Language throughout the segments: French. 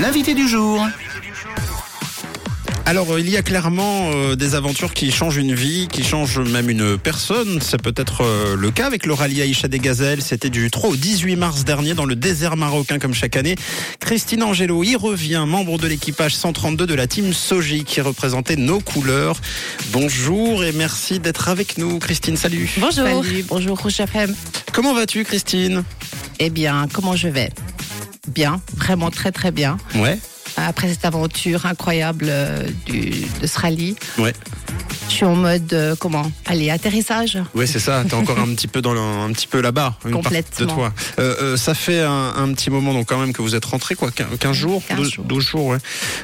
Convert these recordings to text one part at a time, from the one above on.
L'invité du jour. Alors, il y a clairement euh, des aventures qui changent une vie, qui changent même une personne. C'est peut-être euh, le cas avec le rallye Aïcha des Gazelles. C'était du 3 au 18 mars dernier dans le désert marocain comme chaque année. Christine Angelo y revient, membre de l'équipage 132 de la team Soji qui représentait nos couleurs. Bonjour et merci d'être avec nous. Christine, salut. Bonjour. Salut, bonjour Rouge FM. Comment vas-tu, Christine? Eh bien, comment je vais? Bien, vraiment très très bien. Ouais. Après cette aventure incroyable euh, du, de ce rallye, Ouais. je suis en mode, euh, comment Allez, atterrissage Ouais, c'est ça. T'es encore un petit peu dans le- un petit peu là-bas, une partie de Complètement. toi. Euh, euh, ça fait un, un petit moment donc quand même que vous êtes rentré quoi, 15 15 jours, 15 12 jours. 12 jours. Ouais.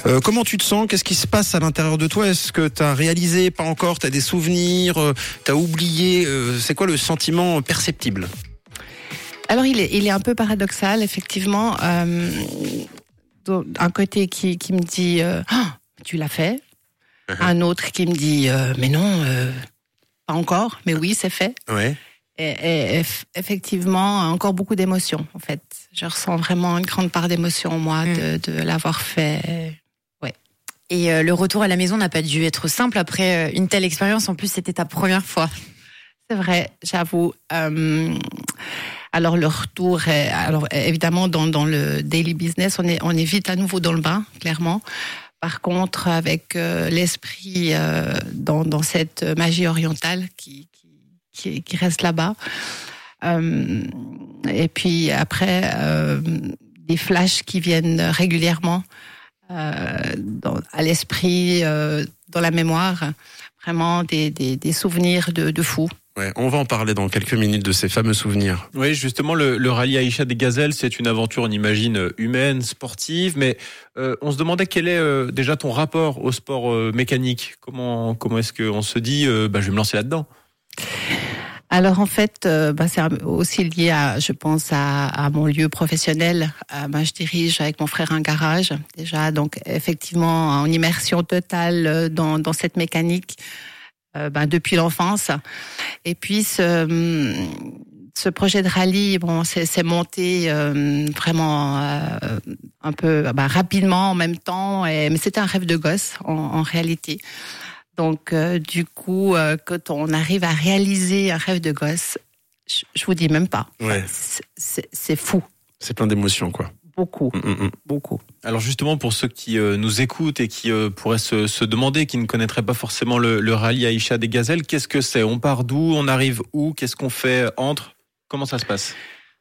Euh, comment tu te sens? Qu'est-ce qui se passe à l'intérieur de toi? Est-ce que t'as réalisé Pas encore? T'as des souvenirs? Euh, T'as oublié? Euh, C'est quoi le sentiment perceptible? Alors, il est, il est un peu paradoxal, effectivement. Euh, un côté qui, qui me dit, euh, Ah, tu l'as fait. Uh-huh. Un autre qui me dit, euh, mais non, euh, pas encore, mais oui, c'est fait. Ouais. Et, et eff- effectivement, encore beaucoup d'émotions, en fait. Je ressens vraiment une grande part d'émotion, moi, de, de l'avoir fait. Et euh, le retour à la maison n'a pas dû être simple après euh, une telle expérience. En plus, c'était ta première fois. C'est vrai, j'avoue. Euh, alors, le retour, est, alors évidemment, dans, dans le daily business, on est, on est vite à nouveau dans le bain, clairement. Par contre, avec euh, l'esprit euh, dans, dans cette magie orientale qui, qui, qui, reste là-bas. Euh, et puis après, euh, des flashs qui viennent régulièrement euh, dans, à l'esprit, euh, dans la mémoire. Vraiment des, des, des souvenirs de, de fous. Ouais. On va en parler dans quelques minutes de ces fameux souvenirs. Oui, justement, le, le rallye Aïcha des Gazelles, c'est une aventure, on imagine, humaine, sportive, mais euh, on se demandait quel est euh, déjà ton rapport au sport euh, mécanique. Comment, comment est-ce qu'on se dit, euh, bah, je vais me lancer là-dedans? Alors en fait, euh, bah, c'est aussi lié à, je pense, à, à mon lieu professionnel. Euh, bah, je dirige avec mon frère un garage déjà, donc effectivement en immersion totale euh, dans, dans cette mécanique euh, bah, depuis l'enfance. Et puis ce, ce projet de rallye, bon, c'est monté euh, vraiment euh, un peu bah, rapidement en même temps, et, mais c'était un rêve de gosse en, en réalité. Donc, du coup, quand on arrive à réaliser un rêve de gosse, je, je vous dis même pas. Ouais. C'est fou. C'est plein d'émotions quoi. Beaucoup, Mm, mm, mm. beaucoup. Alors justement, pour ceux qui euh, nous écoutent et qui euh, pourraient se, se demander, qui ne connaîtraient pas forcément le, le rallye Aïcha des Gazelles, qu'est-ce que c'est? On part d'où? On arrive où? Qu'est-ce qu'on fait entre? Comment ça se passe?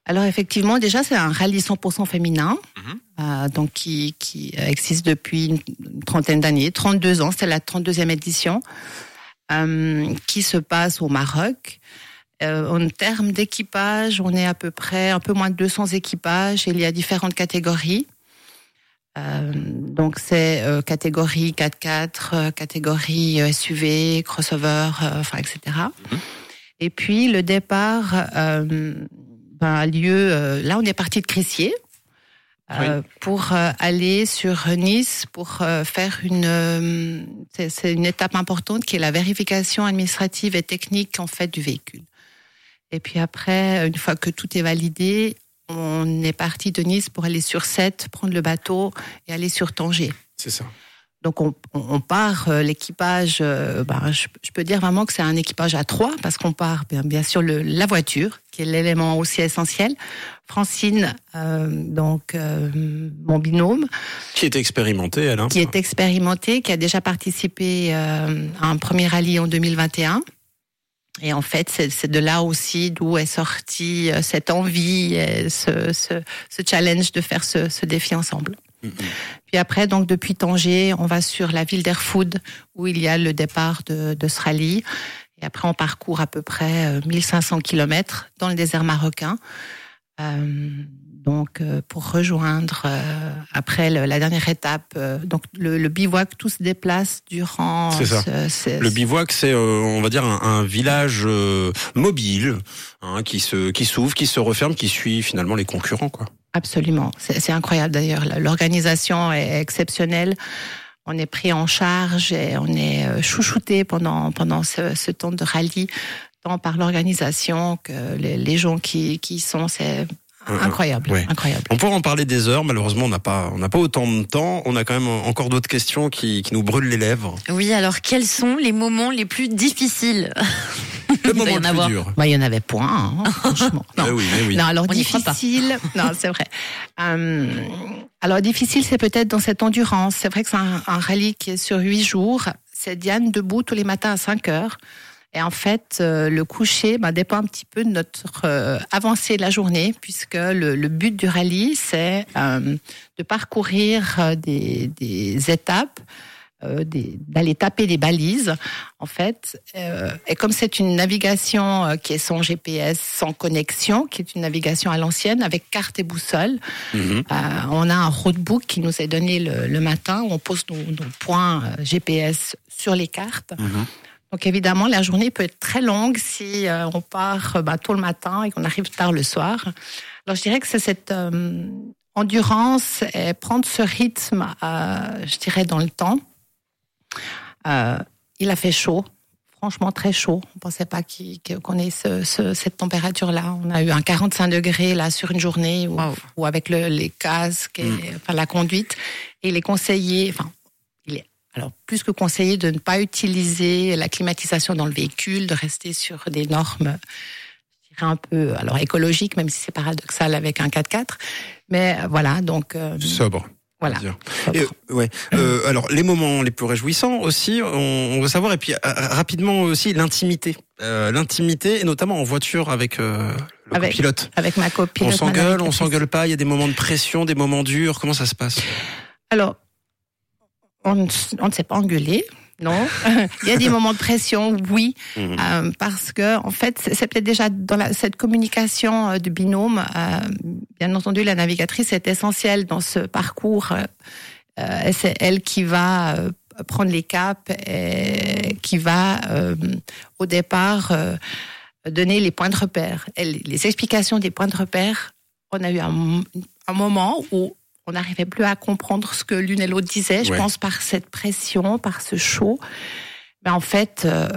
Alors effectivement, déjà, c'est un rallye 100% féminin, Mhm. euh, donc qui, qui existe depuis une une trentaine d'années, 32 ans, c'est la 32e édition, euh, qui se passe au Maroc. Euh, en termes d'équipage, on est à peu près un peu moins de 200 équipages. Il y a différentes catégories. Euh, donc c'est euh, catégorie 4x4, euh, catégorie SUV, crossover, enfin etc. Et puis le départ ben, a lieu. là, on est parti de Crissier. pour aller sur Nice pour faire une c'est une étape importante qui est la vérification administrative et technique en fait du véhicule. Et puis après, une fois que tout est validé, on est parti de Nice pour aller sur Sète, prendre le bateau et aller sur Tanger. C'est ça. Donc on, part, euh, l'équipage, euh, ben, je, je peux dire vraiment que c'est un équipage à trois parce qu'on part bien, bien sûr le, la voiture qui est l'élément aussi essentiel. Francine, euh, donc euh, mon binôme, Qui est expérimenté, elle. hein qui est expérimenté, qui a déjà participé euh, à un premier rallye en 2021. Et en fait, c'est de là aussi d'où est sortie euh, cette envie, et ce, ce, ce challenge de faire ce, ce défi ensemble. Mhm. Puis après, donc depuis Tanger, on va sur la ville d'Erfoud où il y a le départ de, de ce rallye. Et après, on parcourt à peu près euh, 1500 kilomètres dans le désert marocain. Euh, donc, euh, pour rejoindre euh, après le- la dernière étape, donc le, le bivouac, tout se déplace durant. C'est ça. ce- ce- Le bivouac, c'est, on va dire, un, un village mobile hein, qui se, qui s'ouvre, qui se referme, qui suit finalement les concurrents, quoi. Absolument. C'est incroyable d'ailleurs. L'organisation est exceptionnelle. On est pris en charge et on est chouchouté pendant, pendant ce, ce temps de rallye, tant par l'organisation que les, les gens qui, qui y sont. C'est incroyable, Ouais. incroyable. On pourrait en parler des heures. Malheureusement, on n'a pas, on n'a pas autant de temps. On a quand même encore d'autres questions qui, qui nous brûlent les lèvres. Oui, alors quels sont les moments les plus difficiles? Le y moment en le plus avoir. dur. Bah, il y en avait point, hein, franchement. Non. Eh oui, mais oui. Non, alors On difficile. non, c'est vrai. Euh, alors difficile, c'est peut-être dans cette endurance. C'est vrai que c'est un, un rallye qui est sur huit jours. C'est Diane debout tous les matins à 5 heures. Et en fait, euh, le coucher bah, dépend un petit peu de notre euh, avancée de la journée, puisque le, le but du rallye, c'est euh, de parcourir des, des étapes, d'aller taper des balises, en fait. Et comme c'est une navigation qui est sans GPS, sans connexion, qui est une navigation à l'ancienne, avec carte et boussole, Mhm. on a un roadbook qui nous est donné le, le matin où on pose nos, nos points GPS sur les cartes. Mhm. Donc évidemment, la journée peut être très longue si euh, on part euh, bah, tôt le matin et qu'on arrive tard le soir. Alors je dirais que c'est cette euh, endurance et prendre ce rythme, euh, je dirais, dans le temps. Il a fait chaud, franchement très chaud. On pensait pas qu'on ait ce- ce- cette température-là. On a eu un 45 degrés là sur une journée Wow. où avec le- les casques et enfin, la conduite. Et enfin, il est alors plus que conseillé de ne pas utiliser la climatisation dans le véhicule, de rester sur des normes je dirais un peu alors écologiques, même si c'est paradoxal avec un 4x4. Mais euh, voilà, donc euh, Sobre. voilà. Et, euh, ouais. Euh, alors les moments les plus réjouissants aussi, on, on veut savoir et puis rapidement aussi l'intimité, Euh, l'intimité et notamment en voiture avec euh, le Avec- pilote. Avec ma copine. On s'engueule, on s'engueule pas. Il y a des moments de pression, des moments durs. Comment ça se passe? Alors, on, ne s'est pas engueulé, non? Il y a des moments de pression, oui, Mhm. euh, parce que en fait, c'est peut-être déjà dans la, cette communication euh, de binôme. euh, bien entendu, la navigatrice est essentielle dans ce parcours. euh, c'est elle qui va prendre les caps et qui va au départ donner les points de repère, Elle- les explications des points de repère. On a eu un, un moment où on n'arrivait plus à comprendre ce que l'une et l'autre disaient. Je Ouais. pense par cette pression, par ce chaud. Mais en fait, euh,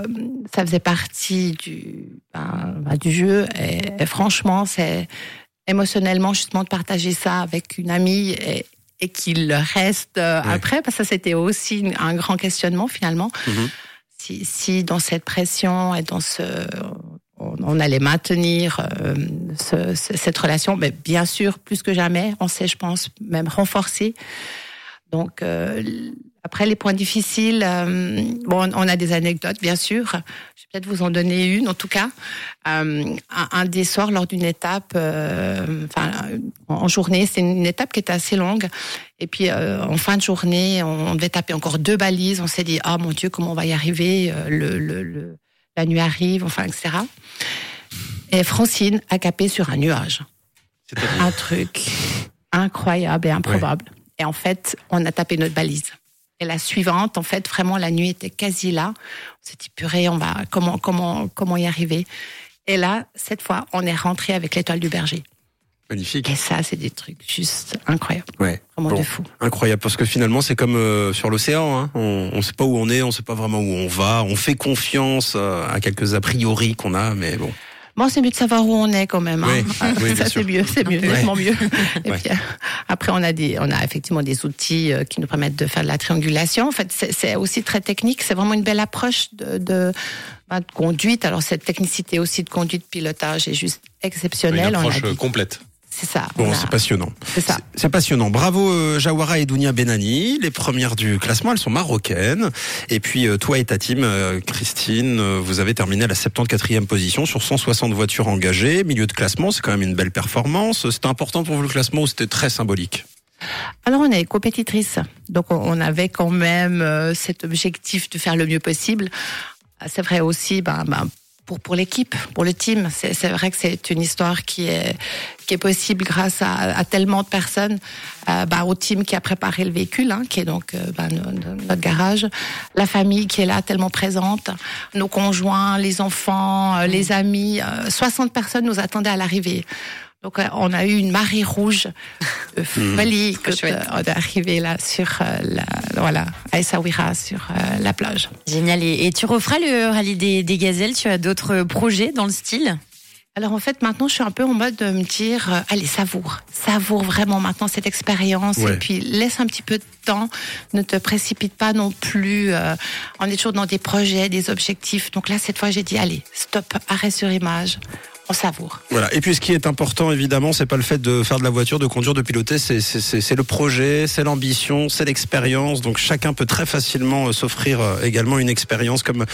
ça faisait partie du, ben, ben, du jeu. Et, et franchement, c'est émotionnellement justement de partager ça avec une amie et, et qu'il reste euh, Ouais. après, parce que ça c'était aussi un grand questionnement finalement. Mhm. Si, si dans cette pression et dans ce, on, on allait maintenir euh, ce- ce- cette relation, mais bien sûr plus que jamais, on sait, je pense, même renforcer. Donc euh, après les points difficiles, euh, bon, on a des anecdotes bien sûr. Je vais peut-être vous en donner une en tout cas. Euh, un, un des soirs lors d'une étape, euh, enfin en journée, c'est une étape qui était assez longue. Et puis euh, en fin de journée, on, devait taper encore deux balises. On s'est dit ah mon Dieu comment on va y arriver? Euh, le, le, le- La nuit arrive, enfin etc. Et Francine a capé sur un nuage un truc incroyable et improbable. Et en fait, on a tapé notre balise. Et la suivante, en fait, vraiment, la nuit était quasi là. On s'est dit, purée, on va, comment, comment, comment y arriver? Et là, cette fois, on est rentré avec l'étoile du berger. magnifique. Et ça, c'est des trucs juste incroyables. Ouais. Vraiment Bon. de fou. Incroyable parce que finalement c'est comme euh, sur l'océan, hein. on ne sait pas où on est, on sait pas vraiment où on va, on fait confiance euh, à quelques a priori qu'on a, mais bon. Bon, c'est mieux de savoir où on est quand même. Hein. Oui, oui, bien ça, c'est mieux, c'est mieux, Ouais. nettement mieux. Et Ouais. puis, euh, après, on a des, on a effectivement des outils euh, qui nous permettent de faire de la triangulation. En fait, c'est aussi très technique. C'est vraiment une belle approche de, de, bah, de conduite. Alors, cette technicité aussi de conduite, pilotage est juste Une exceptionnelle. On a approche euh, dit- complète. C'est ça. Bon, a- c'est passionnant. c'est ça. C'est- passionnant. Bravo euh, Jawara et Dounia Benani, les premières du classement, elles sont marocaines. Et puis euh, toi et ta team, euh, Christine, vous avez terminé à la 74e position sur 160 voitures engagées. Milieu de classement, c'est quand même une belle performance. C'était important pour vous le classement ou c'était très symbolique? Alors on est compétitrice, donc on- avait quand même cet objectif de faire le mieux possible. Ah, C'est vrai aussi, ben, ben, pour pour l'équipe, pour le team, c'est c'est vrai que c'est une histoire qui est qui est possible grâce à, à tellement de personnes, euh, ben, au team qui a préparé le véhicule, hein, qui est donc euh, no- notre garage, la famille qui est là tellement présente, nos conjoints, les enfants, euh, les amis, euh, 60 personnes nous attendaient à l'arrivée. Donc euh, on a eu une marée rouge de folie que chouette. de- d'arriver là sur euh, la voilà à Essaouira sur euh, la plage. Génial. Et, et tu referas le rallye des, des gazelles? Tu as d'autres projets dans le style? Alors en fait, maintenant, je suis un peu en mode de me dire, euh, allez, savoure, savoure vraiment maintenant cette expérience, Ouais. et puis laisse un petit peu de temps, ne te précipite pas non plus. euh, on est toujours dans des projets, des objectifs. Donc là, cette fois, j'ai dit, allez, stop, arrêt sur image, on savoure. Voilà. Et puis ce qui est important, évidemment, c'est pas le fait de faire de la voiture, de conduire, de piloter, c'est- c'est c'est- c'est le projet, c'est l'ambition, c'est l'expérience. Donc chacun peut très facilement euh, s'offrir euh, également une expérience comme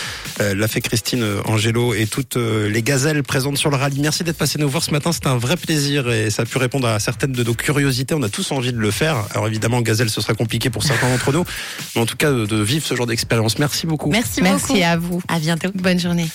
euh, l'a fait Christine Angelo et toutes les gazelles présentes sur le rallye. Merci d'être passé nous voir ce matin, c'était un vrai plaisir et ça a pu répondre à certaines de nos curiosités. On a tous envie de le faire. Alors évidemment, gazelle, ce sera compliqué pour certains d'entre nous, mais en tout cas de, vivre ce genre d'expérience. Merci beaucoup. Merci, beaucoup. Merci à vous. À bientôt. Bonne journée.